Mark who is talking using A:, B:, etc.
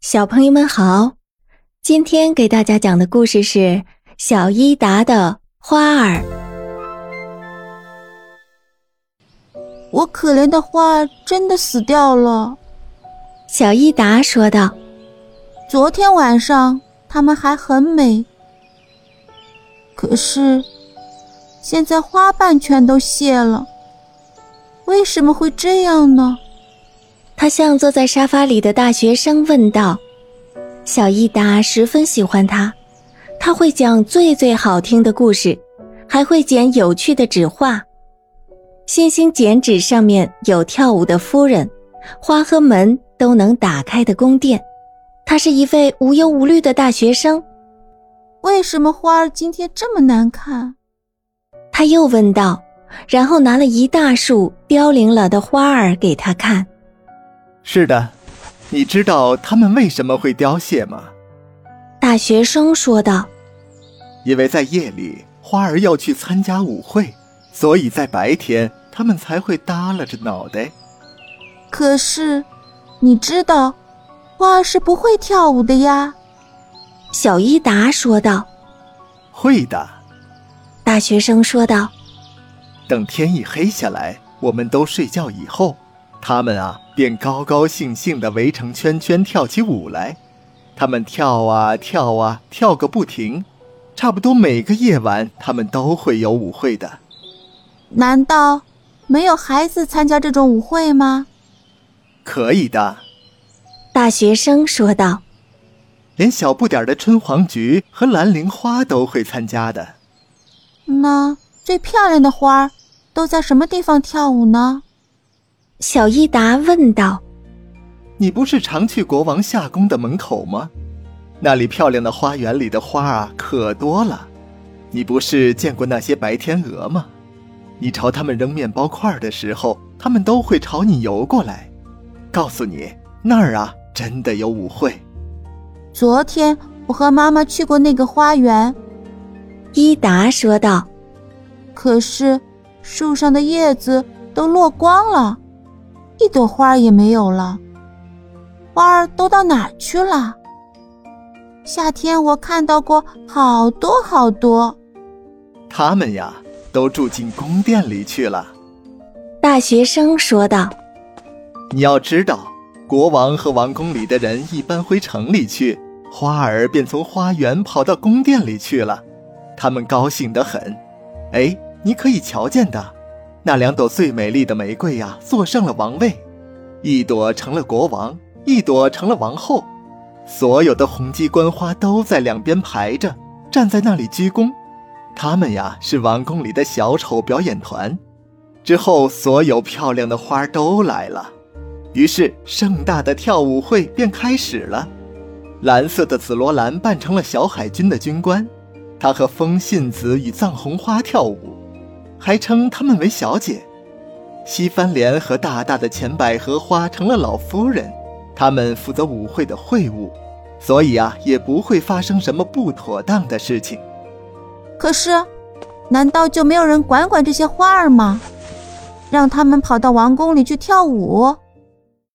A: 小朋友们好，今天给大家讲的故事是小伊达的花儿。
B: 我可怜的花儿真的死掉了，
A: 小伊达说道。
B: 昨天晚上它们还很美，可是现在花瓣全都谢了，为什么会这样呢？
A: 他向坐在沙发里的大学生问道：“小伊达十分喜欢他，他会讲最最好听的故事，还会剪有趣的纸画。星星剪纸上面有跳舞的夫人，花和门都能打开的宫殿。他是一位无忧无虑的大学生。
B: 为什么花儿今天这么难看？”
A: 他又问道，然后拿了一大束凋零了的花儿给他看。
C: 是的，你知道它们为什么会凋谢吗？
A: 大学生说道：“
C: 因为在夜里，花儿要去参加舞会，所以在白天它们才会耷拉着脑袋。
B: 可是，你知道，花儿是不会跳舞的呀。”
A: 小伊达说道：“
C: 会的。”
A: 大学生说道：“
C: 等天一黑下来，我们都睡觉以后。”他们啊，便高高兴兴地围成圈圈跳起舞来。他们跳啊跳啊，跳个不停。差不多每个夜晚，他们都会有舞会的。
B: 难道没有孩子参加这种舞会吗？
C: 可以的，
A: 大学生说道。
C: 连小不点的春黄菊和蓝铃花都会参加的。
B: 那最漂亮的花儿都在什么地方跳舞呢？
A: 小伊达问道：“
C: 你不是常去国王夏宫的门口吗？那里漂亮的花园里的花啊，可多了。你不是见过那些白天鹅吗？你朝它们扔面包块的时候，它们都会朝你游过来。告诉你，那儿啊，真的有舞会。
B: 昨天我和妈妈去过那个花园。”
A: 伊达说道。
B: “可是树上的叶子都落光了。”一朵花也没有了，花儿都到哪儿去了？夏天我看到过好多好多，
C: 他们呀，都住进宫殿里去了。
A: 大学生说道：“
C: 你要知道，国王和王宫里的人一般回城里去，花儿便从花园跑到宫殿里去了，他们高兴得很。哎，你可以瞧见的。”那两朵最美丽的玫瑰呀，坐上了王位，一朵成了国王，一朵成了王后。所有的红鸡冠花都在两边排着，站在那里鞠躬。他们呀，是王宫里的小丑表演团。之后，所有漂亮的花都来了，于是盛大的跳舞会便开始了。蓝色的紫罗兰扮成了小海军的军官，他和风信子与藏红花跳舞。还称她们为小姐，西番莲和大大的钱百合花成了老夫人，他们负责舞会的会务，所以啊，也不会发生什么不妥当的事情。
B: 可是，难道就没有人管管这些花儿吗？让他们跑到王宫里去跳舞？